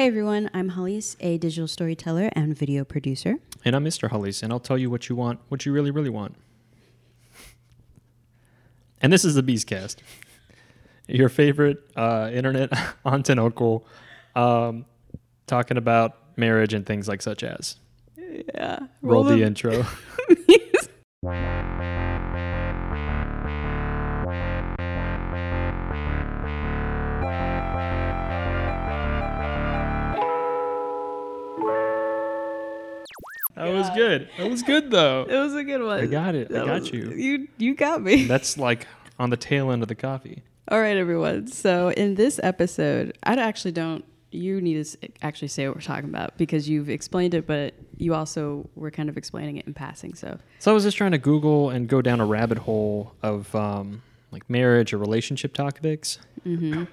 Hey everyone, I'm Hollis, a digital storyteller and video producer. And I'm Mr. Hollis, and I'll tell you what you want, what you really, really want. And this is the Beastcast, your favorite uh, internet aunt and uncle, um, talking about marriage and things like such as. Yeah. Roll the intro. That was good. That was good though. It was a good one. I got it. I got was- you. You you got me. That's like on the tail end of the coffee. All right, everyone. So in this episode, I actually don't. You need to actually say what we're talking about because you've explained it, but you also were kind of explaining it in passing. So So I was just trying to Google and go down a rabbit hole of um, like marriage or relationship topics, mm-hmm.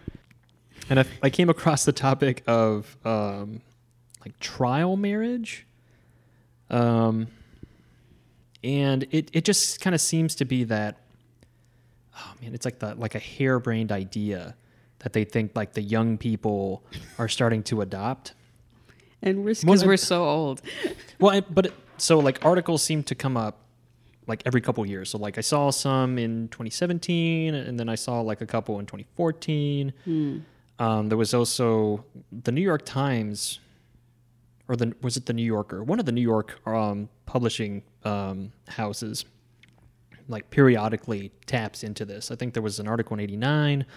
and I, I came across the topic of um, like trial marriage, um, and it it just kind of seems to be that. Oh man, it's like the like a harebrained idea that they think like the young people are starting to adopt. and we're because we're so old. Well, I- but it, so like articles seem to come up like every couple years. So like I saw some in 2017, and then I saw like a couple in 2014. Hmm. Um, there was also the New York Times, or the was it the New Yorker? One of the New York um, publishing um, houses, like periodically taps into this. I think there was an article in '89. There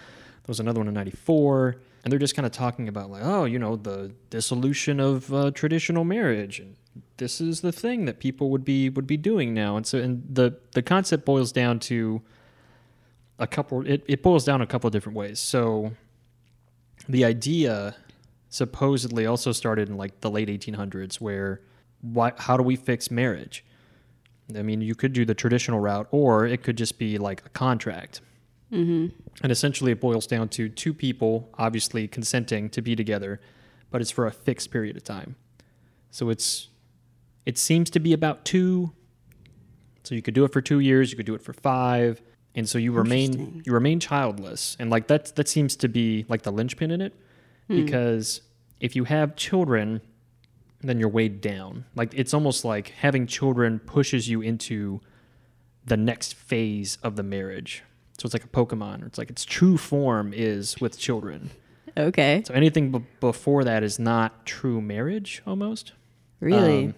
was another one in '94, and they're just kind of talking about like, oh, you know, the dissolution of uh, traditional marriage, and this is the thing that people would be would be doing now. And so, and the the concept boils down to a couple. It, it boils down a couple of different ways. So, the idea supposedly also started in like the late 1800s, where why, how do we fix marriage? I mean, you could do the traditional route, or it could just be like a contract. Mm-hmm. And essentially, it boils down to two people obviously consenting to be together, but it's for a fixed period of time. So it's it seems to be about two. So you could do it for two years, you could do it for five, and so you remain you remain childless, and like that that seems to be like the linchpin in it, because if you have children, then you're weighed down. Like it's almost like having children pushes you into the next phase of the marriage. So it's like a Pokemon. It's like its true form is with children. Okay. So anything b- before that is not true marriage almost. Really? Um,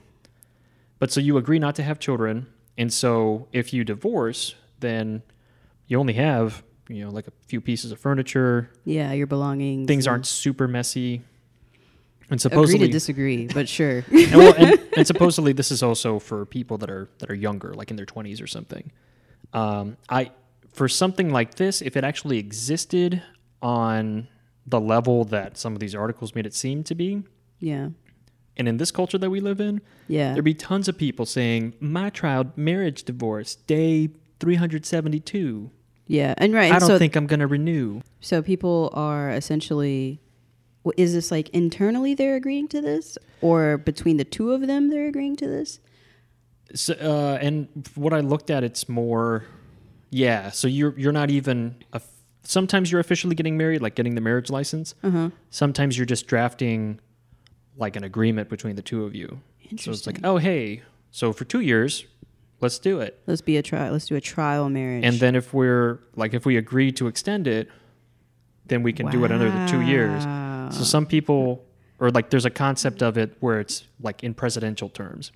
but so you agree not to have children, and so if you divorce, then you only have you know like a few pieces of furniture. yeah, your belongings. Things aren't super messy. And Agree supposedly, to disagree, but sure. and, well, and, and supposedly this is also for people that are that are younger, like in their twenties or something. Um, I for something like this, if it actually existed on the level that some of these articles made it seem to be, yeah. and in this culture that we live in, Yeah. there'd be tons of people saying, "My child, marriage divorce day 372. Yeah. And right. I And don't so, think I'm going to renew." so people are essentially. Is this like internally they're agreeing to this, or between the two of them they're agreeing to this? So, uh, and what I looked at, it's more, yeah. So you're you're not even. A, sometimes you're officially getting married, like getting the marriage license. Uh huh. Sometimes you're just drafting, like an agreement between the two of you. So it's like, oh hey, so for two years, let's do it. Let's be a trial. Let's do a trial marriage. And then if we're like, if we agree to extend it, then we can do it under the two years. So some people, or like, there's a concept of it where it's like in presidential terms.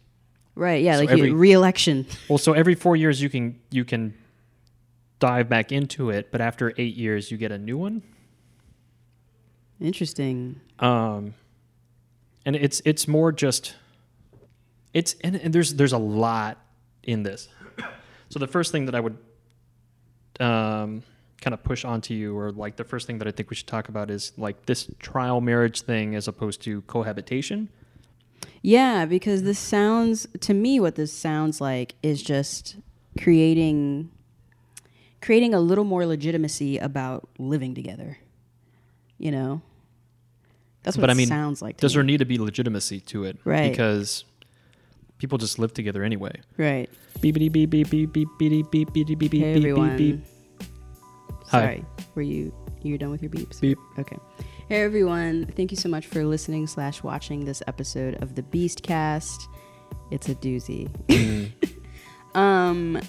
right. Yeah. so like every- re-election. Well, so every four years you can you can dive back into it, but after eight years you get a new one. Interesting. Um, and it's it's more just it's and, and there's there's a lot in this. So the first thing that I would um, kind of push onto you, or like the first thing that I think we should talk about is like this trial marriage thing as opposed to cohabitation. Yeah, because this sounds to me what this sounds like is just creating creating a little more legitimacy about living together. You know? That's what But it I mean, sounds like Does me. there need to be legitimacy to it? Right. Because people just live together anyway. right. Beepity beep beep beep beep beep beep beep beep beep Hey beep everyone. beep beep. Hi. Sorry. Were you you're done with your beeps? Beep. Okay. Hey everyone, thank you so much for listening slash watching this episode of the Beastcast. It's a doozy. um,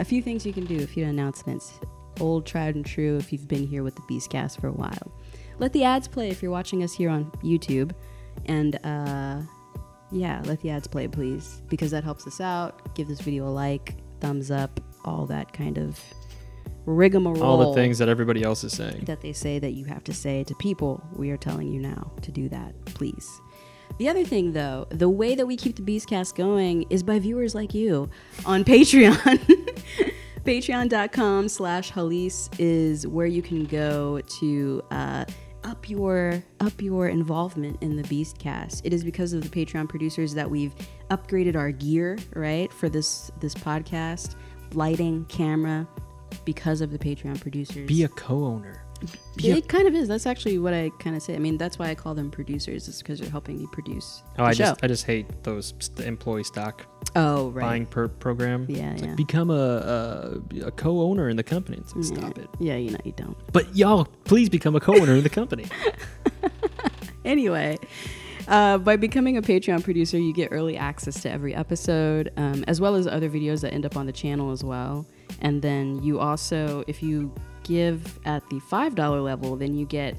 a few things you can do, a few announcements. Old, tried and true if you've been here with the Beastcast for a while. Let the ads play if you're watching us here on YouTube. And uh, yeah, let the ads play, please, because that helps us out. Give this video a like, thumbs up, all that kind of rigmarole. All the things that everybody else is saying. that they say that you have to say to people. We are telling you now to do that, please. The other thing, though, the way that we keep the Beastcast going is by viewers like you on Patreon. Patreon.com slash Halise is where you can go to uh, up your up your involvement in the Beastcast. It is because of the Patreon producers that we've upgraded our gear, right, for this this podcast, lighting, camera, because of the Patreon producers. Be a co-owner. Be a- It kind of is. That's actually what I kind of say. I mean, that's why I call them producers, is because they're helping me produce oh, the I show. just I just hate those st- employee stock oh, right. buying per program. Yeah, It's yeah. like become a, a a co-owner in the company. It's like, Yeah. stop it. Yeah, you know, you don't. But y'all, please become a co-owner in the company. Anyway, uh, by becoming a Patreon producer, you get early access to every episode, um, as well as other videos that end up on the channel as well. And then you also, if you give at the $5 level, then you get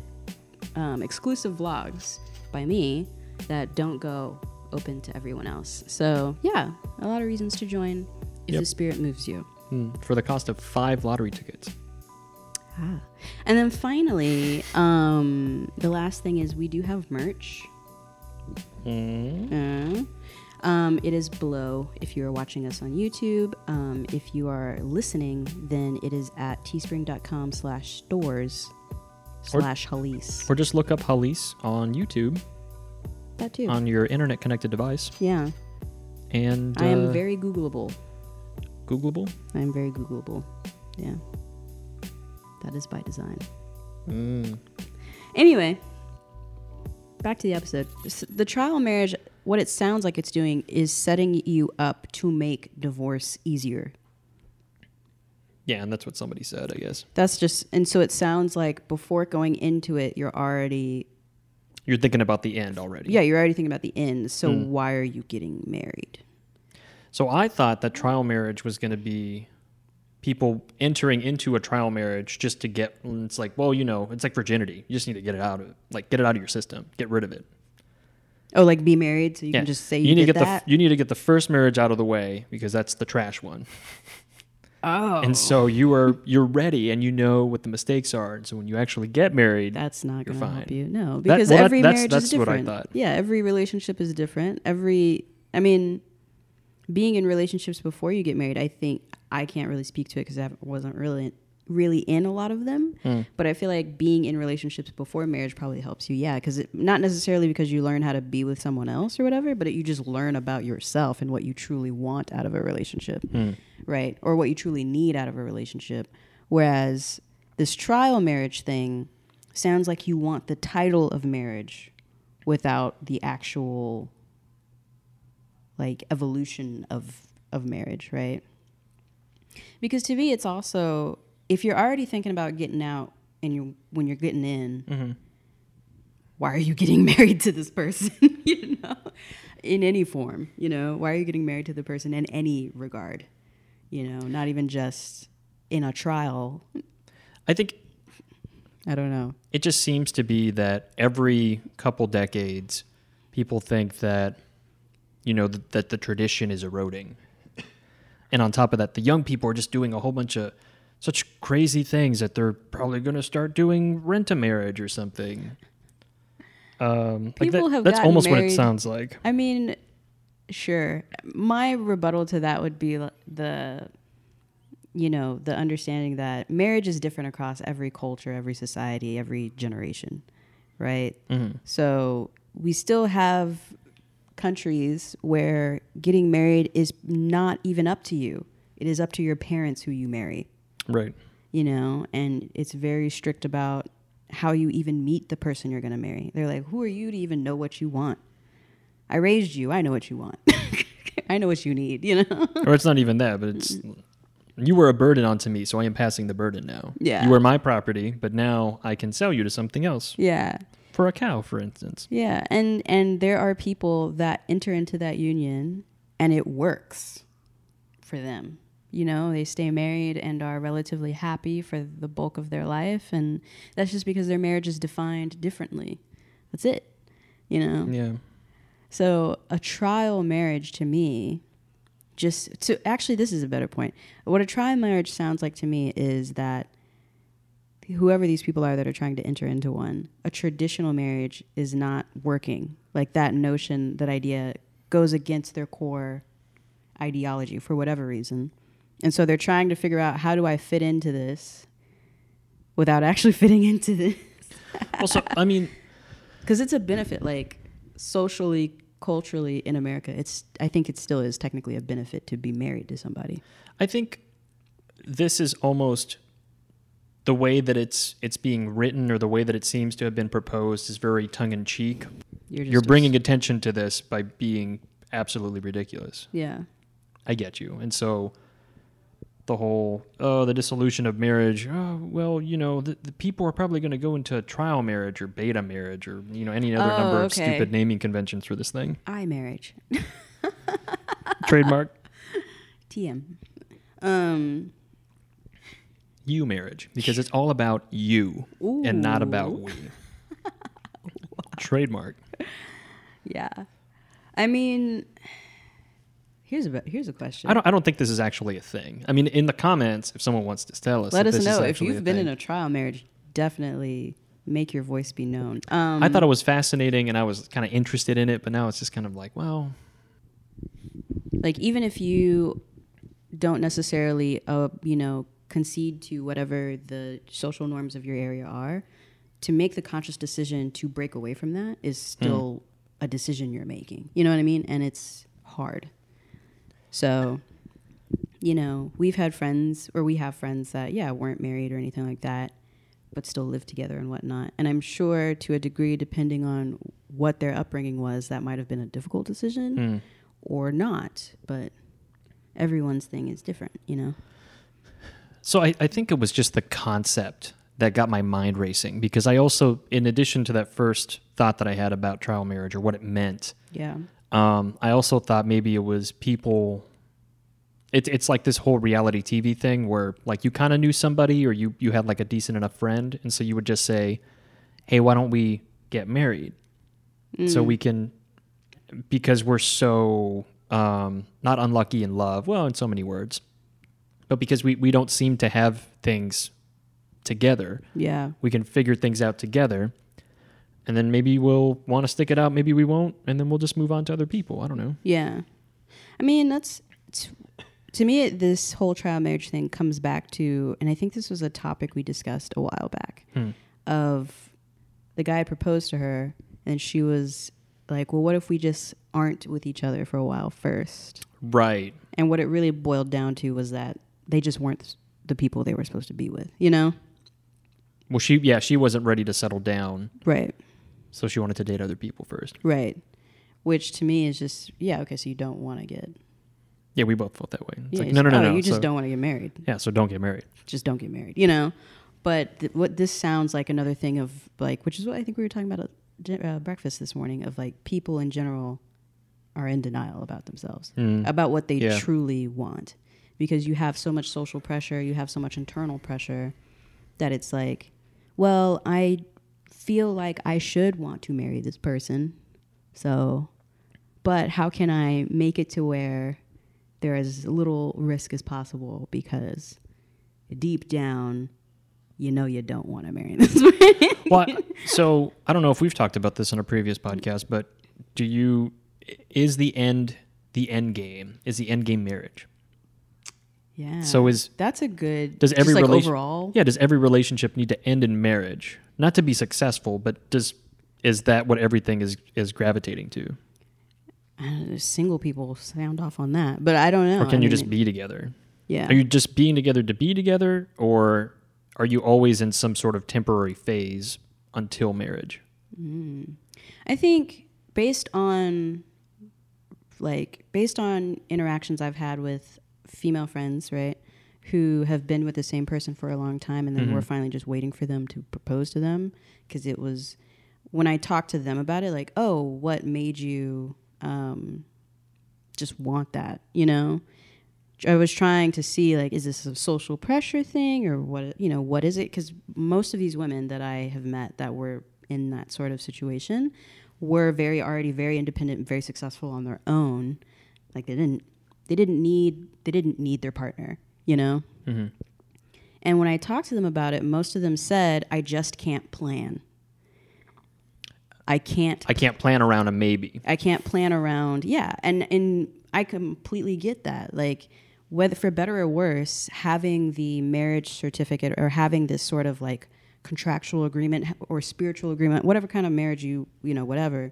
um, exclusive vlogs by me that don't go open to everyone else. So, yeah, a lot of reasons to join if Yep. the spirit moves you. Hmm, For the cost of five lottery tickets. Ah. And then finally, um, the last thing is we do have merch. Mm. Uh, um, it is below if you are watching us on YouTube. Um, if you are listening, then it is at teespring.com slash stores slash Halise. Or just look up Halise on YouTube That too. on your internet connected device. yeah. And I am uh, very Googleable. Googleable. I am very Googleable. Yeah. That is by design. Mm. Anyway, back to the episode. The trial marriage, what it sounds like it's doing is setting you up to make divorce easier. Yeah, and that's what somebody said, I guess. That's just, and so it sounds like before going into it, you're already, You're thinking about the end already. yeah, you're already thinking about the end. So Hmm. why are you getting married? So I thought that trial marriage was going to be people entering into a trial marriage just to get. It's like, well, you know, it's like virginity. You just need to get it out of like get it out of your system, get rid of it. Oh, like be married so you yeah, can just say you, need did to get that? the you need to get the first marriage out of the way because that's the trash one. oh, And so oh. you are you're ready and you know what the mistakes are. And so when you actually get married, that's not going to help you. No, That- because well, that- every that's- marriage that's is what I different. thought. Yeah, every relationship is different. Every, I mean, being in relationships before you get married, I think I can't really speak to it because I wasn't really really in a lot of them. Hmm. But I feel like being in relationships before marriage probably helps you. Yeah, because not necessarily because you learn how to be with someone else or whatever, but it, you just learn about yourself and what you truly want out of a relationship, Hmm. right? Or what you truly need out of a relationship. Whereas this trial marriage thing sounds like you want the title of marriage without the actual like evolution of of marriage, right? Because to me it's also if you're already thinking about getting out and you when you're getting in, Mm-hmm. why are you getting married to this person, you know? In any form, you know? Why are you getting married to the person in any regard? You know, not even just in a trial. I think I don't know. it just seems to be that every couple decades, people think that, you know, th- that the tradition is eroding. And on top of that, the young people are just doing a whole bunch of such crazy things that they're probably going to start doing rent a marriage or something. Um, like People that- have that's almost what it sounds like. I mean, sure. My rebuttal to that would be the, you know, the understanding that marriage is different across every culture, every society, every generation, right? Mhm. So we still have countries where getting married is not even up to you. It is up to your parents who you marry Right. you know, and it's very strict about how you even meet the person you're going to marry. They're like, who are you to even know what you want? I raised you. I know what you want. I know what you need, you know? or it's not even that, but it's you were a burden onto me, so I am passing the burden now. Yeah. You were my property, but now I can sell you to something else. yeah. for a cow, for instance. Yeah, and and there are people that enter into that union and it works for them. You know, they stay married and are relatively happy for the bulk of their life and that's just because their marriage is defined differently. That's it. You know. Yeah. So, a trial marriage to me just to actually this is a better point. What a trial marriage sounds like to me is that whoever these people are that are trying to enter into one, a traditional marriage is not working. Like that notion, that idea goes against their core ideology for whatever reason. And so they're trying to figure out how do I fit into this without actually fitting into this? Also, I mean, Because it's a benefit, like socially, culturally in America. It's I think it still is technically a benefit to be married to somebody. I think this is almost the way that it's it's being written or the way that it seems to have been proposed is very tongue in cheek. You're, You're bringing attention to this by being absolutely ridiculous. yeah. I get you. And so the whole oh the dissolution of marriage. Oh well you know the, the people are probably going to go into trial marriage or beta marriage or you know any other Oh, number of stupid naming conventions for this thing. I marriage. trademark. TM. Um you marriage because it's all about you and not about we. Trademark. Yeah. I mean, here's a here's a question. I don't I don't think this is actually a thing I mean in the comments if someone wants to tell us Let us this is know if you've been in a trial marriage. Definitely make your voice be known. Um, I thought it was fascinating and I was kind of interested in it but now it's just kind of like well like even if you don't necessarily, uh, you know, concede to whatever the social norms of your area are, to make the conscious decision to break away from that is still a decision you're making. You know what I mean? And it's hard. So, you know, we've had friends, or we have friends that, yeah, weren't married or anything like that, but still live together and whatnot. And I'm sure to a degree, depending on what their upbringing was, that might have been a difficult decision hmm. or not. But everyone's thing is different, you know? So I, I think it was just the concept that got my mind racing because I also, in addition to that first thought that I had about trial marriage or what it meant, Yeah. Um, I also thought maybe it was people. It, it's like this whole reality TV thing where like you kind of knew somebody or you you had like a decent enough friend, and so you would just say, "Hey, why don't we get married?" So we can, because we're so um, not unlucky in love. Well, in so many words, but because we we don't seem to have things together, Yeah. we can figure things out together and then maybe we'll want to stick it out maybe we won't and then we'll just move on to other people i don't know Yeah. I mean, that's to me it- this whole trial marriage thing comes back to and I think this was a topic we discussed a while back Hmm. of the guy proposed to her and she was like, "Well, what if we just aren't with each other for a while first? right And what it really boiled down to was that they just weren't the people they were supposed to be with, you know? well she yeah she wasn't ready to settle down Right. So she wanted to date other people first Right. Which to me is just yeah, okay, so you don't want to get yeah we both felt that way it's yeah, like no no no oh, no you just so- don't want to get married. yeah so don't get married just don't get married, you know. But th- what this sounds like another thing of like, which is what I think we were talking about at uh, breakfast this morning of like people in general are in denial about themselves, Mm. about what they Yeah. truly want, because you have so much social pressure, you have so much internal pressure that it's like, well, I feel like I should want to marry this person, so, but how can I make it to where there is little risk as possible because deep down, you know you don't want to marry this man. well so i don't know if we've talked about this on a previous podcast but do you is the end the end game is the end game marriage yeah. So is- that's a good. does every like overall? yeah does every relationship need to end in marriage not to be successful but does is that what everything is is gravitating to know, single people sound off on that, but I don't know. or can I you mean, just be together Yeah. Are you just being together to be together, or are you always in some sort of temporary phase until marriage? Hmm. I think based on like based on interactions I've had with female friends, right, who have been with the same person for a long time and then Mhm. we're finally just waiting for them to propose to them because it was when I talked to them about it, like, oh, what made you um, just want that? You know, I was trying to see like, is this a social pressure thing or what? You know, what is it? Because most of these women that I have met that were in that sort of situation were very already very independent and very successful on their own. Like they didn't they didn't need they didn't need their partner. You know. Mm-hmm. And when I talked to them about it, most of them said, I just can't plan. I can't I can't plan around a maybe. I can't plan around yeah. And and I completely get that. Like whether for better or worse, having the marriage certificate or having this sort of like contractual agreement or spiritual agreement, whatever kind of marriage you you know, whatever,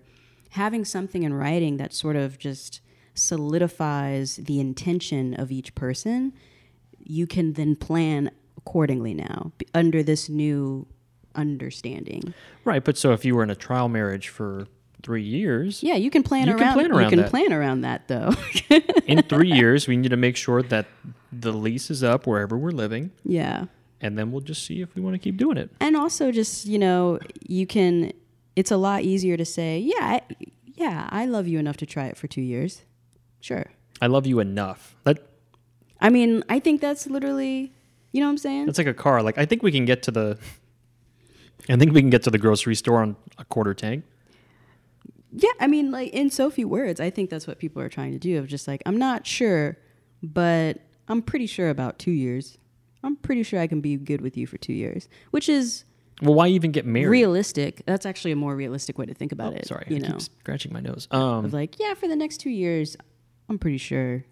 having something in writing that sort of just solidifies the intention of each person, you can then plan accordingly now b- under this new understanding. Right, but so if you were in a trial marriage for three years, Yeah, you can plan You around. can plan you can that. plan around that though. in three years, we need to make sure that the lease is up wherever we're living, yeah, and then we'll just see if we want to keep doing it. and also just you know you can. It's a lot easier to say, yeah, I, yeah, I love you enough to try it for two years. Sure. I love you enough. That I mean, I think that's literally, you know what I'm saying? It's like a car. Like I think we can get to the. I think we can get to the grocery store on a quarter tank. Yeah, I mean, like in so few words, I think that's what people are trying to do. Of just like, I'm not sure, but I'm pretty sure about two years. I'm pretty sure I can be good with you for two years, which is Well, why even get married? realistic. That's actually a more realistic way to think about Oh, it. sorry, you I know, keep scratching my nose. Um, of like, yeah, for the next two years, I'm pretty sure.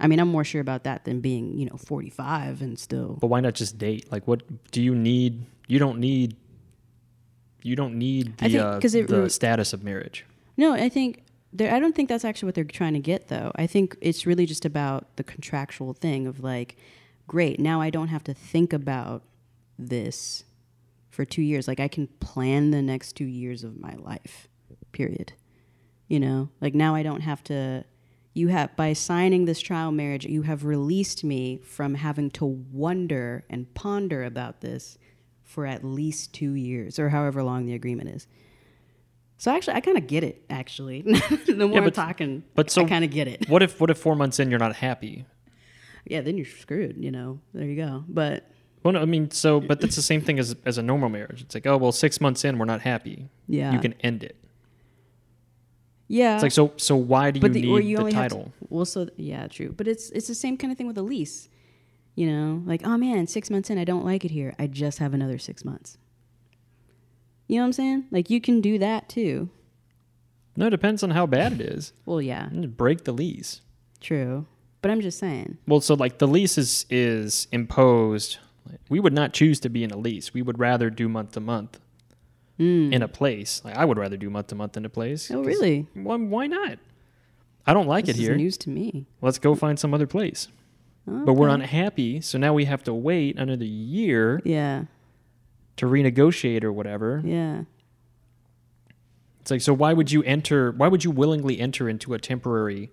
I mean, I'm more sure about that than being, you know, 45 and still. but why not just date? Like, what do you need? You don't need. You don't need the think- uh, it the status of marriage. No, I think there, I don't think that's actually what they're trying to get though. I think it's really just about the contractual thing of like, great, now I don't have to think about this for two years. Like I can plan the next two years of my life. Period. You know, like now I don't have to. You have by signing this trial marriage, you have released me from having to wonder and ponder about this for at least two years or however long the agreement is. So actually, I kind of get it. Actually, the more I'm talking, but so- I kind of get it. What if what if four months in you're not happy? Yeah, then you're screwed. You know, there you go. But Well, no, I mean, so but that's the same thing as as a normal marriage. It's like, oh well, six months in we're not happy. yeah, You can end it. Yeah. It's like so so why do you the, need you the title? to, well, so yeah, true. But it's it's the same kind of thing with a lease. You know, like oh man, six months in, I don't like it here. I just have another six months. You know what I'm saying? Like you can do that too. No, it depends on how bad it is. Well, yeah, break the lease. true. But I'm just saying. Well, so like the lease is is imposed. We would not choose to be in a lease. We would rather do month to month Mm. in a place. Like I would rather do month to month in a place. Oh, really? Why, why not? I don't like This it here. news to me. Let's go find some other place. But we're unhappy, so now we have to wait another year Yeah, to renegotiate or whatever. yeah. It's like, so why would you enter? Why would you willingly enter into a temporary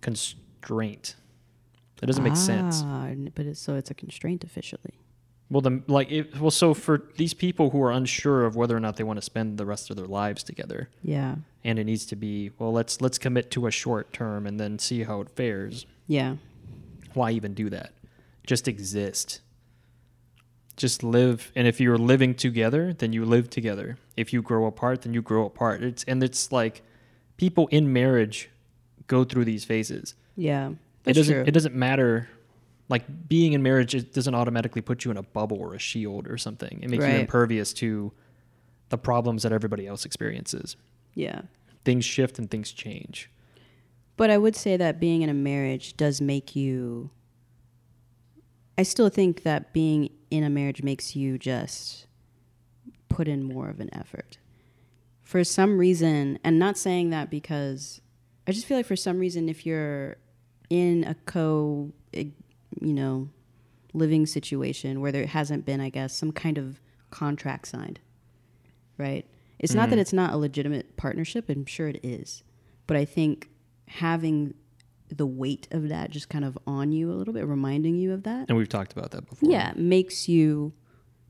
constraint? That doesn't make sense. Ah, But it's so it's a constraint officially. Well, the like, it, well, so for these people who are unsure of whether or not they want to spend the rest of their lives together, Yeah, and it needs to be, well, let's let's commit to a short term and then see how it fares. yeah, Why even do that? Just exist. Just live, and if you're living together, then you live together. If you grow apart, then you grow apart. It's and it's like people in marriage go through these phases. yeah. it doesn't true. it doesn't matter like being in marriage it doesn't automatically put you in a bubble or a shield or something. It makes you impervious to the problems that everybody else experiences. yeah. Things shift and things change. But I would say that being in a marriage does make you. I still think that being in a marriage makes you just put in more of an effort. For some reason, and not saying that because I just feel like for some reason, if you're in a co, you know, living situation where there hasn't been, I guess, some kind of contract signed, right? It's not that Mhm. it's not a legitimate partnership. I'm sure it is. But I think having the weight of that just kind of on you a little bit, reminding you of that, And we've talked about that before. yeah, makes you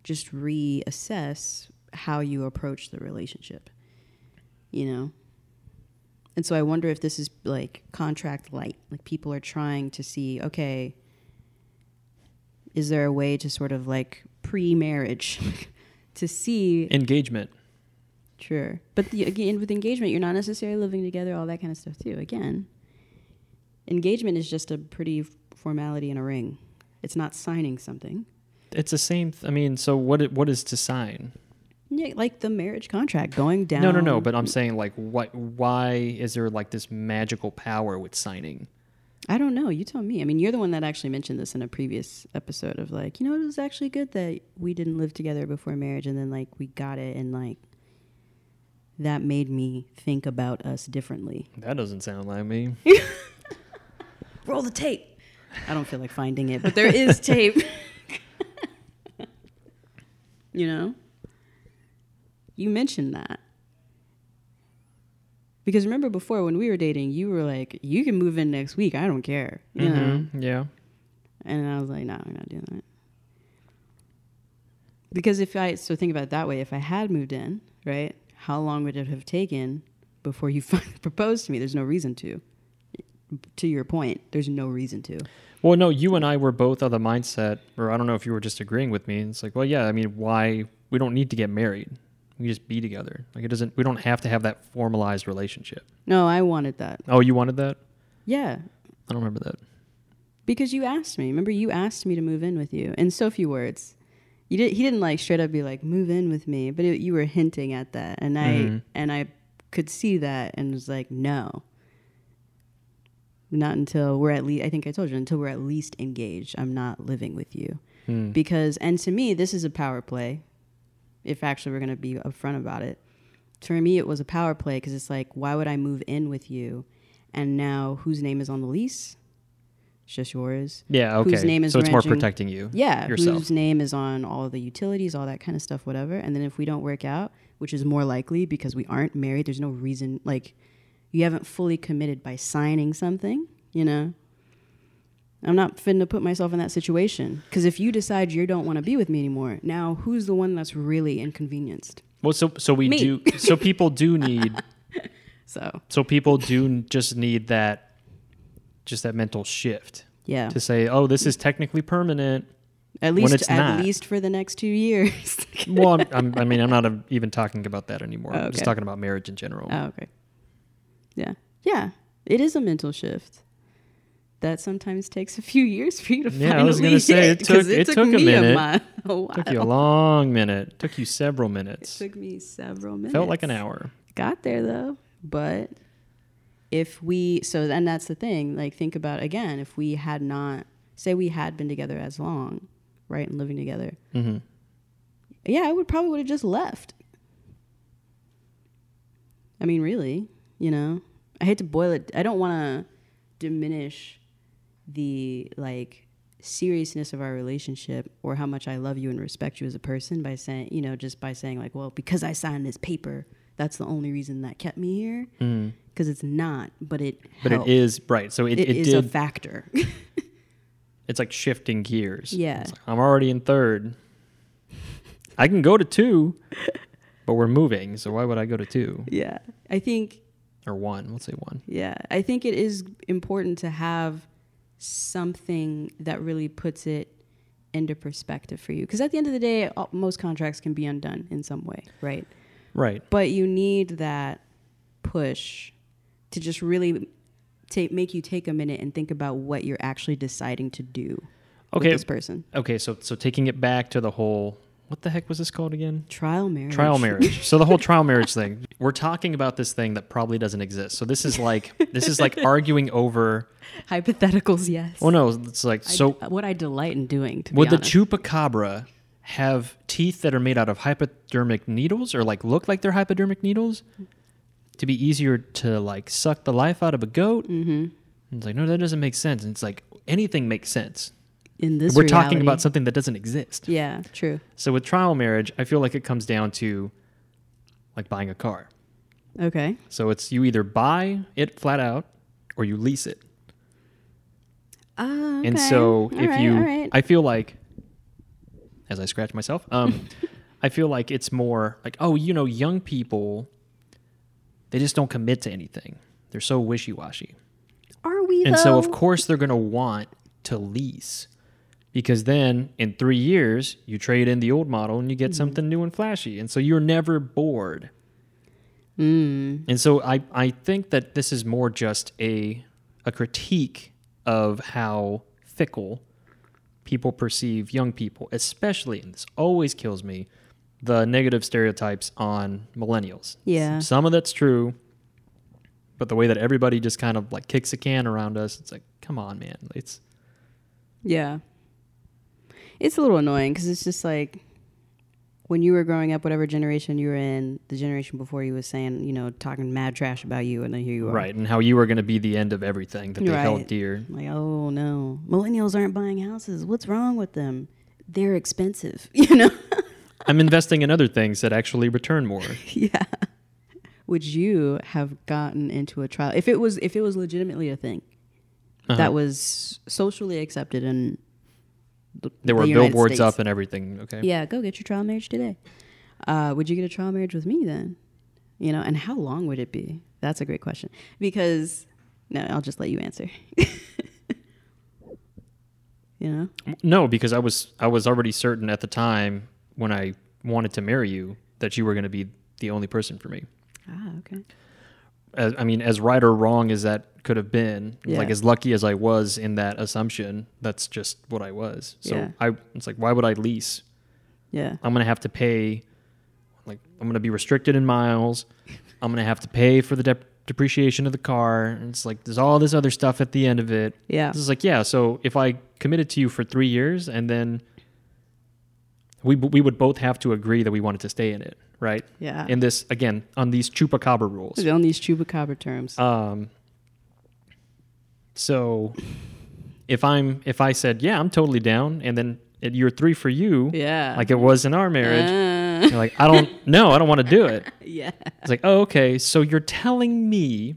just reassess how you approach the relationship. You know? And so I wonder if this is like contract light. Like people are trying to see, okay, is there a way to sort of like pre marriage to see Engagement. Sure. But the, again, with engagement, you're not necessarily living together, all that kind of stuff, too. Again, engagement is just a pretty formality in a ring. It's not signing something. It's the same. Th- I mean, so what? it- What is to sign? Yeah, like the marriage contract going down. No, no, no. But I'm saying, like, what? Why is there like this magical power with signing? I don't know. You tell me. I mean, you're the one that actually mentioned this in a previous episode of like, you know, it was actually good that we didn't live together before marriage and then like we got it and like that made me think about us differently. That doesn't sound like me. Roll the tape. I don't feel like finding it, but there is tape. you know? You mentioned that. Because remember before when we were dating, you were like, you can move in next week. I don't care. You know? Mhm, Yeah. And I was like, no, I'm not doing that. Because if I, so think about it that way, if I had moved in, right, how long would it have taken before you finally proposed to me? There's no reason to. To your point, there's no reason to. Well, no, you and I were both of the mindset, or I don't know if you were just agreeing with me. It's like, well, yeah, I mean, why? We don't need to get married. We just be together. Like it doesn't. We don't have to have that formalized relationship. No, I wanted that. Oh, you wanted that? Yeah, I don't remember that. because you asked me. Remember, you asked me to move in with you in so few words. You did. He didn't like straight up be like, "Move in with me," but it, you were hinting at that, and I Mhm. and I could see that, and was like, "No." Not until we're at least. I think I told you until we're at least engaged. I'm not living with you Hmm. because, and to me, this is a power play. If actually we're going to be upfront about it, for me, it was a power play because it's like, why would I move in with you, and now whose name is on the lease? It's just yours. Yeah. Okay. Whose name is so it's more protecting you. Yeah, Yourself. whose name is on all of the utilities, all that kind of stuff, whatever. And then if we don't work out, which is more likely because we aren't married, there's no reason like you haven't fully committed by signing something, you know. I'm not finna put myself in that situation because if you decide you don't want to be with me anymore, now who's the one that's really inconvenienced? Well, so so we Me. do. So people do need. So So people do just need that, just that mental shift yeah, to say, oh, this is technically permanent. at when least at not. least for the next two years. well, I'm, I'm, I mean, I'm not even talking about that anymore. Oh, I'm just talking about marriage in general. Oh, okay. Yeah. Yeah. It is a mental shift. That sometimes takes a few years for you to Yeah, I finally was gonna say, hit, it 'cause took- it took a me minute. mi- a while. took you a long minute. Took you several minutes. It took me several minutes. Felt like an hour. Got there though. But if we so and that's the thing, like think about again, if we had not say we had been together as long, right, and living together, hmm yeah, I would probably would have just left. I mean, really, you know, I hate to boil it. I don't want to diminish the like seriousness of our relationship or how much I love you and respect you as a person by saying, you know, just by saying like, well, because I signed this paper, that's the only reason that kept me here. Mm. Because it's not, but it. But helped. it is right. So it, It it, is a did. factor. it's like shifting gears. Yeah. Like, I'm already in third. I can go to two, but we're moving. So why would I go to two yeah, I think or one? Let's say one. Yeah, I think it is important to have something that really puts it into perspective for you. Because at the end of the day, all, most contracts can be undone in some way, right? Right. But you need that push to just really take make you take a minute and think about what you're actually deciding to do Okay. with this person. Okay. So so taking it back to the whole. What the heck was this called again? Trial marriage. Trial marriage. so the whole trial marriage thing. We're talking about this thing that probably doesn't exist. So this is like this is like arguing over. Hypotheticals, yes. Oh no, it's like I- so. what I delight in doing. To Would the chupacabra have teeth that are made out of hypodermic needles or like look like they're hypodermic needles to be easier to like suck the life out of a goat? Mhm. It's like, no, that doesn't make sense. And it's like anything makes sense. In this We're talking about something that doesn't exist. Yeah, true. So with trial marriage, I feel like it comes down to like buying a car. Okay. So it's you either buy it flat out or you lease it. Ah, And so All if right, you, right. I feel like, as I scratch myself, um, I feel like it's more like, oh, you know, young people, they just don't commit to anything. They're so wishy washy. Are we? And so, of course, they're going to want to lease because then in three years, you trade in the old model and you get something new and flashy. And so you're never bored. Mm. And so I, I think that this is more just a, a critique of how fickle people perceive young people, especially, and this always kills me, the negative stereotypes on millennials. Yeah. Some of that's true, but the way that everybody just kind of like kicks a can around us, it's like, come on, man. It's Yeah. It's a little annoying because it's just like when you were growing up, whatever generation you were in, the generation before you was saying, you know, talking mad trash about you, and then here you are. right. And how you were going to be the end of everything that they held dear. Like, oh no, millennials aren't buying houses. What's wrong with them? They're expensive, you know? I'm investing in other things that actually return more. yeah. Would you have gotten into a trial if it was if it was legitimately a thing Uh-huh. that was socially accepted and There were the billboards States? up and everything. Okay. Yeah, go get your trial marriage today. Uh, would you get a trial marriage with me then? You know, and how long would it be? That's a great question. Because no, I'll just let you answer. you know? No, because I was I was already certain at the time when I wanted to marry you that you were going to be the only person for me. Ah, okay. As, I mean, as right or wrong as that could have been, Yeah. like as lucky as I was in that assumption, that's just what I was. So Yeah. I it's like why would I lease? Yeah. I'm going to have to pay like I'm going to be restricted in miles. I'm going to have to pay for the dep depreciation of the car. And it's like there's all this other stuff at the end of it. Yeah. This is like, yeah. So if I committed to you for three years and then we we would both have to agree that we wanted to stay in it, right? Yeah. In this again on these chupacabra rules. on these chupacabra terms. Um. So, if I'm if I said yeah I'm totally down and then at year three for you, yeah. like it was in our marriage, Uh, you're like I don't no I don't want to do it. yeah. It's like oh okay so you're telling me,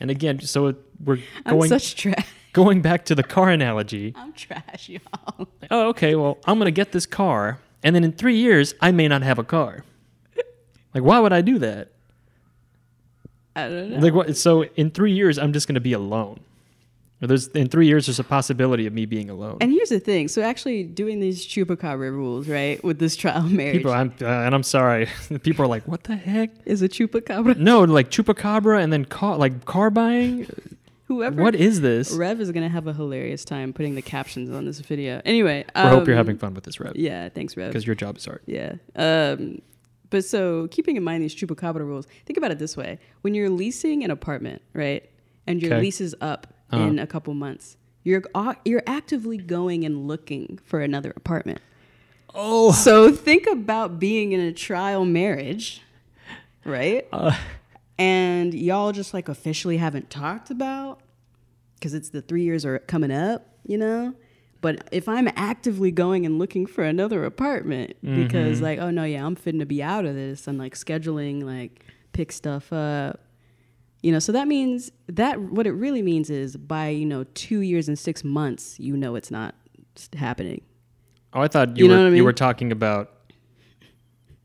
and again so we're I'm going such trash. going back to the car analogy. I'm trash, y'all. oh, okay, well, I'm going to get this car, and then in three years, I may not have a car. Like, why would I do that? I don't know. Like, what? So in three years, I'm just going to be alone. There's in three years, there's a possibility of me being alone. And here's the thing. So actually doing these chupacabra rules, right, with this trial marriage people, I'm, uh, and I'm sorry, people are like, what the heck? is a chupacabra. No, like chupacabra, and then car, like car buying. Whoever What is this? Rev is gonna have a hilarious time putting the captions on this video. Anyway, I hope you're um, having fun with this, Rev, Yeah, thanks, Rev. because your job is hard. Yeah. Um, but so keeping in mind these chupacabra rules, think about it this way: when you're leasing an apartment, right, and your lease is up Uh-huh. in a couple months, you're au- you're actively going and looking for another apartment. Oh, So think about being in a trial marriage, right? Uh. and y'all just like officially haven't talked about because it's the three years are coming up, you know. But if I'm actively going and looking for another apartment because mm-hmm. like, oh no, yeah, I'm fitting to be out of this I'm like scheduling, like pick stuff up. You know, so that means that what it really means is by, you know, two years and six months, you know it's not happening. oh, I thought you, You know were I you were talking about.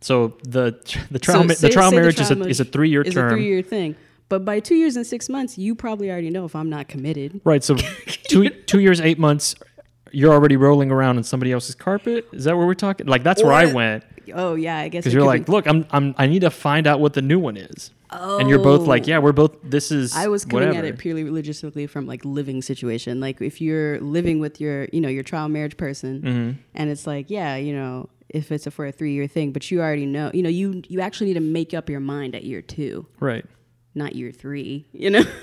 So the the trial So ma- say- the trial marriage is a is a three year is term. a three year thing. But by two years and six months, you probably already know if I'm not committed. Right. So two two years, eight months, you're already rolling around on somebody else's carpet. Is that where we're talking? Like that's where I went Oh yeah, I guess because you're like, be- look, I'm I'm I need to find out what the new one is, Oh. and you're both like, yeah, we're both. This is. I was coming whatever. at it purely logistically from like living situation. Like if you're living with your, you know, your trial marriage person, Mm-hmm. and it's like, yeah, you know, if it's a, for a three year thing, but you already know, you know, you you actually need to make up your mind at year two, Right. not year three. You know.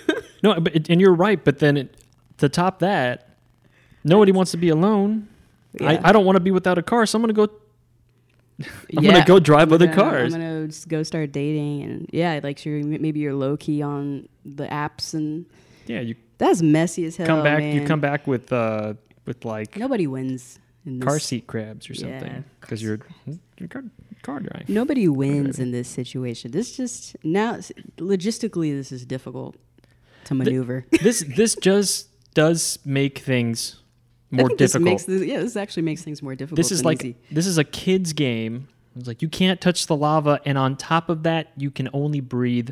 No, but it, and you're right. But then it, to top that, nobody wants to be alone. Yeah. I, I don't want to be without a car, so I'm gonna go. I'm Yeah. gonna go drive I'm other gonna- cars. I'm gonna just go start dating, and yeah, like you're maybe you're low key on the apps, and Yeah, you that's messy as hell. come back. You come back with uh with like Nobody wins in this. car seat crabs or something because you're you're car, car driving. Nobody wins in this situation. This just now logistically, this is difficult to maneuver. this this just does make things more this difficult. this, yeah, this actually makes things more difficult. This is like easy. this is a kid's game It's like you can't touch the lava, and on top of that, you can only breathe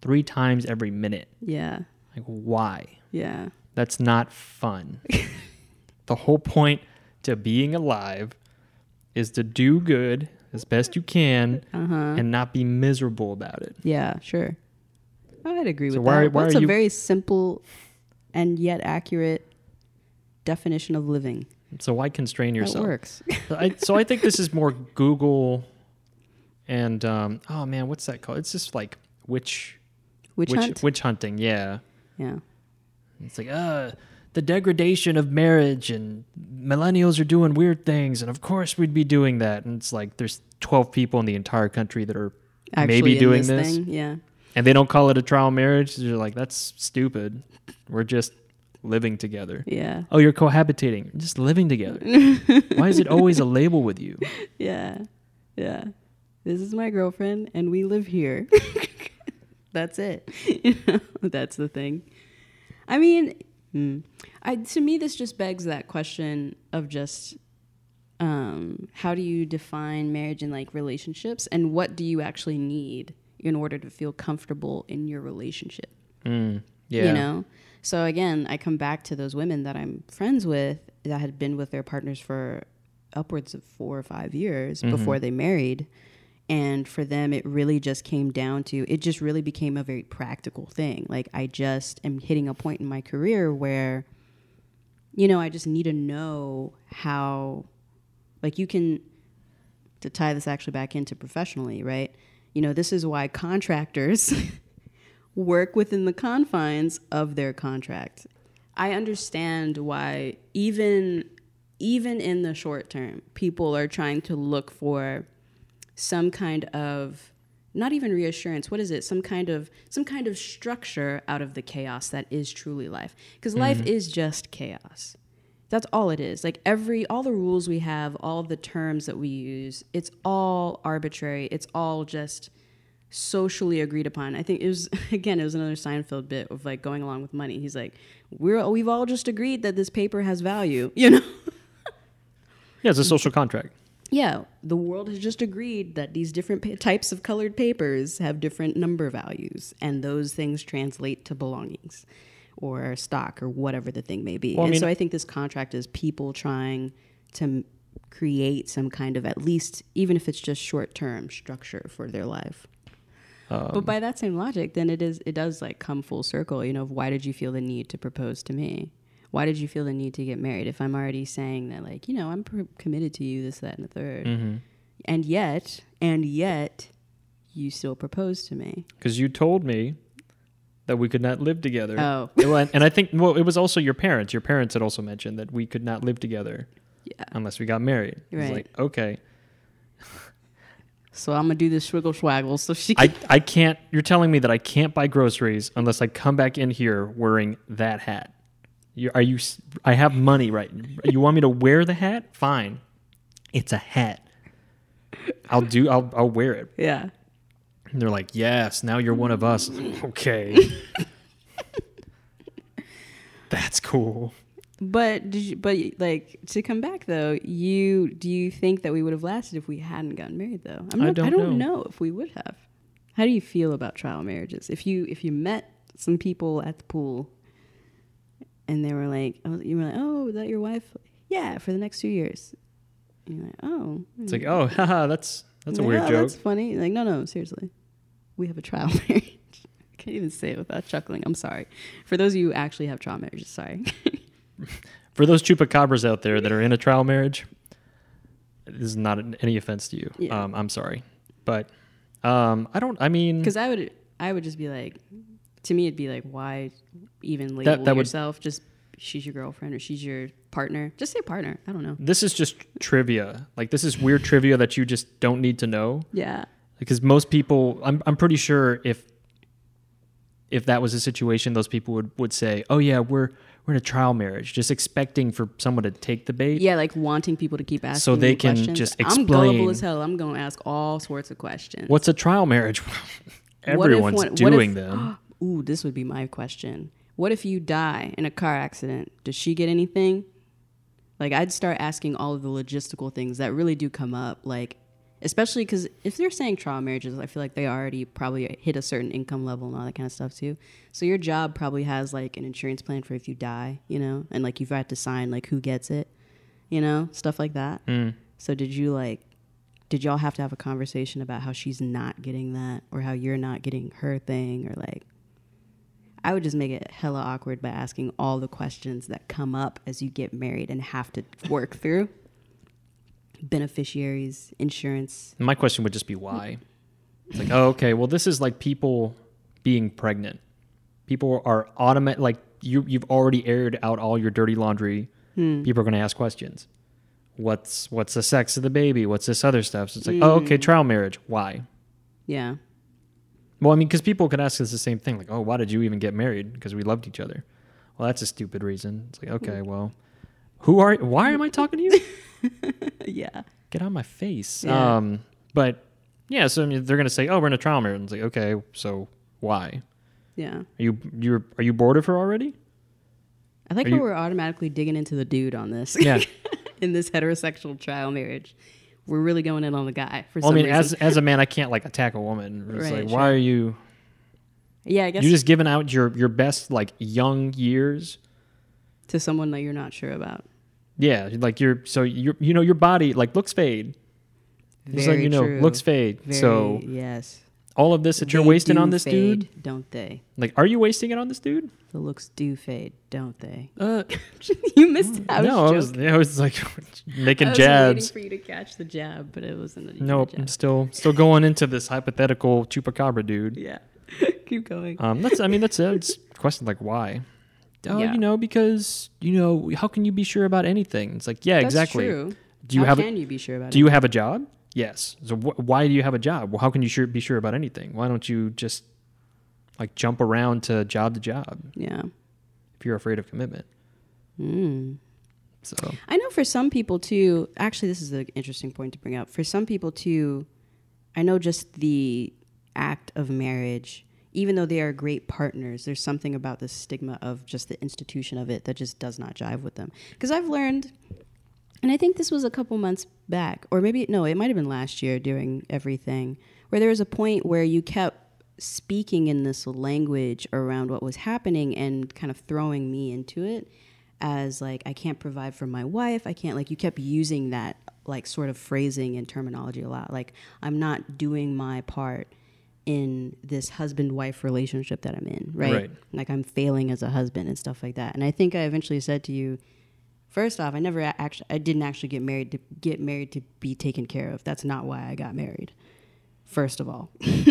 three times every minute. Yeah. Like, why? Yeah. That's not fun. the whole point to being alive is to do good as best you can Uh huh. and not be miserable about it. Yeah. Sure. I'd agree So with why- that. why That's a you- very simple and yet accurate definition of living. So why constrain yourself? That works. So I, so I think this is more Google and um, oh man, what's that called? It's just like witch Witch, witch, hunt. witch hunting. Yeah, Yeah. it's like uh the degradation of marriage and millennials are doing weird things, and of course we'd be doing that. And it's like there's 12 people in the entire country that are Actually, maybe doing this, this, thing. Yeah. and they don't call it a trial marriage. They're like that's stupid. We're just living together. Yeah. Oh, you're cohabitating. Just living together. Why is it always a label with you? Yeah. Yeah. This is my girlfriend and we live here. that's it. You know, that's the thing. I mean, hmm. I to me this just begs that question of just um, how do you define marriage and like relationships and what do you actually need in order to feel comfortable in your relationship? Mm, yeah. You know? So again, I come back to those women that I'm friends with that had been with their partners for upwards of four or five years mm-hmm. before they married. And for them, it really just came down to it just really became a very practical thing. Like, I just am hitting a point in my career where, you know, I just need to know how, like, you can, to tie this actually back into professionally, right? You know, this is why contractors work within the confines of their contract. I understand why even even in the short term, people are trying to look for some kind of not even reassurance what is it? Some kind of some kind of structure out of the chaos that is truly life. Because mm-hmm. life is just chaos. That's all it is. Like every all the rules we have all the terms that we use it's all arbitrary. It's all just socially agreed upon i think it was again it was another seinfeld bit of like going along with money he's like we're we've all just agreed that this paper has value you know Yeah, it's a social contract. yeah, the world has just agreed that these different pa- types of colored papers have different number values, and those things translate to belongings or stock or whatever the thing may be. Well, I and mean- so I think this contract is people trying to m- create some kind of, at least, even if it's just short term structure for their life. Um, but by that same logic, then it is it does like come full circle. You know, of why did you feel the need to propose to me? Why did you feel the need to get married? If I'm already saying that, like, you know, I'm pr- committed to you, this, that, and the 3rd mhm. and yet, and yet, you still propose to me. because you told me that we could not live together. Oh. And- I think well, it was also your parents. Your parents had also mentioned that we could not live together Yeah. unless we got married. It's Right. like okay, So I'm gonna do this swiggle swaggle. So she. I I can't. You're telling me that I can't buy groceries unless I come back in here wearing that hat. You, are you? I have money, right? You want me to wear the hat? Fine, it's a hat. I'll do. I'll I'll wear it. yeah. And they're like, yes, now you're one of us. okay. That's cool. But did you? But like to come back though, you do you think that we would have lasted if we hadn't gotten married though? I'm I not, don't I don't know. know if we would have. How do you feel about trial marriages? If you if you met some people at the pool, and they were like, oh, you were like, oh, is that your wife? Yeah, for the next two years. And you're like, oh, hmm. It's like, oh, haha, that's that's a weird "Oh, joke. That's funny. Like, no, no, seriously. We have a trial marriage. I can't even say it without chuckling. I'm sorry. For those of you who actually have trial marriages, sorry. For those chupacabras out there that are in a trial marriage, this is not an- any offense to you. Yeah. Um, I'm sorry, but um, I don't. I mean, Because I would, I would just be like, to me, it'd be like, why even label that would- yourself? Just she's your girlfriend or she's your partner. Just say partner. I don't know. this is just trivia. Like this is weird trivia that you just don't need to know Yeah. because most people. I'm I'm pretty sure if if that was a situation, those people would would say, oh yeah, we're we're in a trial marriage, just expecting for someone to take the bait. Yeah, like wanting people to keep asking. So they can questions. just I'm gullible as hell. I'm gonna ask all sorts of questions. What's a trial marriage? What if Everyone's one- doing if- them. Ooh, this would be my question. What if you die in a car accident? Does she get anything? Like, I'd start asking all of the logistical things that really do come up. Like, especially because if they're saying trial marriages, I feel like they already probably hit a certain income level and all that kind of stuff too. So your job probably has like an insurance plan for if you die, you know, and like you've had to sign like who gets it, you know, stuff like that. Mm. So did you like? Did y'all have to have a conversation about how she's not getting that, or how you're not getting her thing, or like? I would just make it hella awkward by asking all the questions that come up as you get married and have to work through beneficiaries, insurance. My question would just be why. It's like, oh, okay, well, this is like people being pregnant. People are automatic. Like you, you've already aired out all your dirty laundry. Hmm. People are going to ask questions. What's what's the sex of the baby? What's this other stuff? So it's like, oh, okay, hmm. trial marriage. Why? Yeah. Well, I mean, because people could ask us the same thing, like, "Oh, why did you even get married? Because we loved each other." Well, that's a stupid reason. It's like, okay, hmm. well, who are? Why am I talking to you? yeah. Get on my face. Yeah. Um, but yeah, so I mean, they're gonna say, "Oh, we're in a trial marriage." It's like, okay, so why? Yeah. Are you you're are you bored of her already? I like Are how you- we're automatically digging into the dude on this. Yeah. in this heterosexual trial marriage. We're really going in on the guy for Well, I some mean, reason. as as a man, I can't like attack a woman. It's Right, like, sure. why are you? yeah, I guess You're just giving out your your best like young years. to someone that you're not sure about. Yeah, like you're so you're you know your body like looks fade. Just like Very you know, true. looks fade. Very, so yes. all of this that you're wasting on this dude, don't they? like, are you wasting it on this dude? The looks do fade, don't they? Uh, you missed. I was no, I was. I was like making I was jabs. waiting for you to catch the jab, but it wasn't. Nope, I'm still still going into this hypothetical chupacabra dude. Yeah. Keep going. Um, that's I mean that's a it's a question like why. Oh, Yeah. you know, because you know, how can you be sure about anything? It's like, yeah, That's exactly. True. Do you How have a, can you be sure about do you have a job? Yes. So wh- why do you have a job? Well, how can you sure be sure about anything? Why don't you just like jump around to job to job? Yeah. if you're afraid of commitment? Mm. So I know for some people too. Actually, this is an interesting point to bring up. For some people too, I know just the act of marriage, even though they are great partners, there's something about the stigma of just the institution of it that just does not jive with them. Because I've learned, and I think this was a couple months back, or maybe no, it might have been last year during everything, where there was a point where you kept speaking in this language around what was happening and kind of throwing me into it as like I can't provide for my wife. I can't like you kept using that like sort of phrasing and terminology a lot. Like I'm not doing my part in this husband wife relationship that I'm in, right? Right. Like I'm failing as a husband and stuff like that. And I think I eventually said to you, first off, I never actually I didn't actually get married to get married to be taken care of. That's not why I got married. First of all.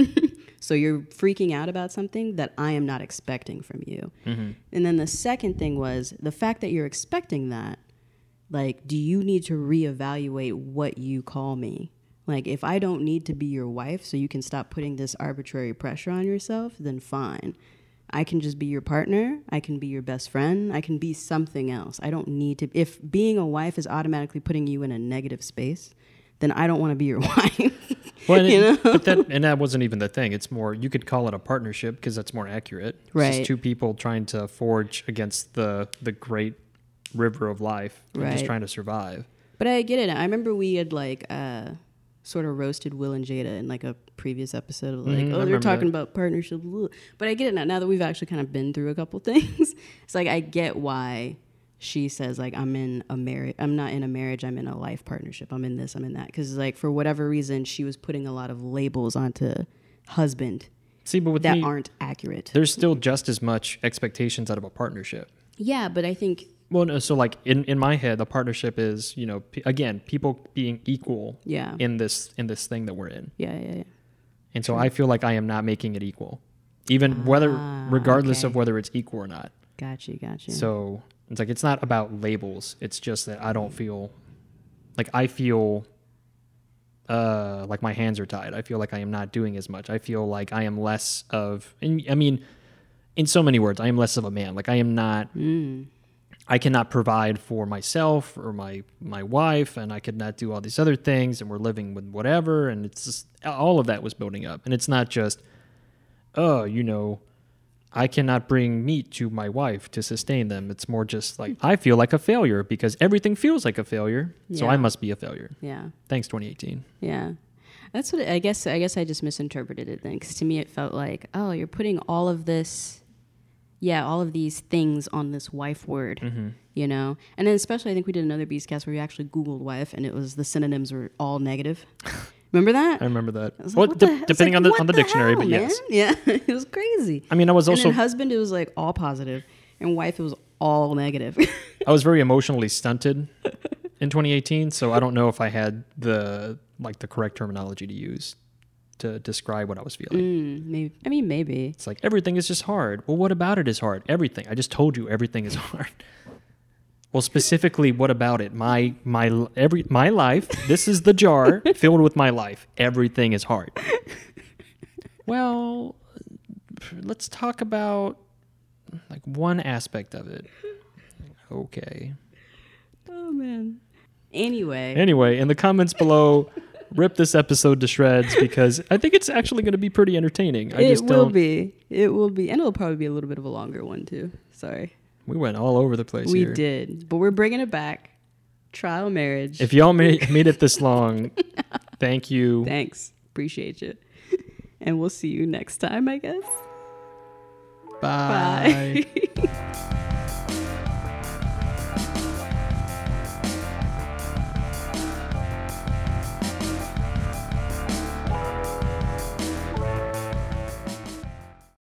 so you're freaking out about something that I am not expecting from you. Mm-hmm. And then the second thing was the fact that you're expecting that, like, do you need to reevaluate what you call me? Like, if I don't need to be your wife so you can stop putting this arbitrary pressure on yourself, then fine. I can just be your partner. I can be your best friend. I can be something else. I don't need to. If being a wife is automatically putting you in a negative space, then I don't want to be your wife. Well, You it- know? but that and that wasn't even the thing. It's more you could call it a partnership because that's more accurate. It's Right. just two people trying to forge against the the great river of life, and just trying to survive. But I get it. I remember we had like uh, sort of roasted Will and Jada in like a previous episode of like, Mhm, oh, they're talking that. about partnership. But I get it now. Now that we've actually kind of been through a couple things, it's like I get why she says like I'm in a marriage. I'm not in a marriage. I'm in a life partnership. I'm in this. I'm in that. Because like for whatever reason, she was putting a lot of labels onto husband See, but with that me, aren't accurate. there's still just as much expectations out of a partnership. Yeah, but I think Well, no, so like in, in my head, the partnership is you know p- again people being equal yeah, in this in this thing that we're in, yeah, yeah, yeah. and so I feel like I am not making it equal, even whether Ah, regardless of whether it's equal or not. Got you, got you. So it's like it's not about labels. It's just that I don't feel like I feel uh like my hands are tied. I feel like I am not doing as much. I feel like I am less of and I mean in so many words, I am less of a man. Like I am not Mm. I cannot provide for myself or my my wife and I could not do all these other things and we're living with whatever and it's just all of that was building up. And it's not just oh, you know, I cannot bring meat to my wife to sustain them. It's more just like I feel like a failure because everything feels like a failure. So I must be a failure. yeah. Thanks 2018. Yeah. That's what I guess. I guess I just misinterpreted it then, because to me it felt like, oh, you're putting all of this, yeah, all of these things on this wife word, Mm-hmm. you know. And then especially, I think we did another Beastcast where we actually Googled wife, and it was the synonyms were all negative. Remember that? I remember that. I like, Well, what de- the- depending like, on the on the, dictionary, hell, but man? yes. yeah, it was crazy. I mean, I was and also husband, it was like all positive, and wife, it was all negative. I was very emotionally stunted in 2018, so I don't know if I had the like the correct terminology to use to describe what I was feeling. mm, maybe. I mean, maybe. It's like everything is just hard. Well, what about it is hard? Everything. I just told you everything is hard. Well, specifically, what about it? My my every my life. This is the jar filled with my life. Everything is hard. Well, let's talk about like one aspect of it. Okay. Oh man. Anyway, Anyway, in the comments below, rip this episode to shreds because I think it's actually going to be pretty entertaining. I it will don't. be. It will be, and it'll probably be a little bit of a longer one too. Sorry, We went all over the place we here. did, but we're bringing it back. Trial marriage. If y'all made, made it this long, thank you. Thanks, appreciate you, and we'll see you next time. I guess. Bye. Bye.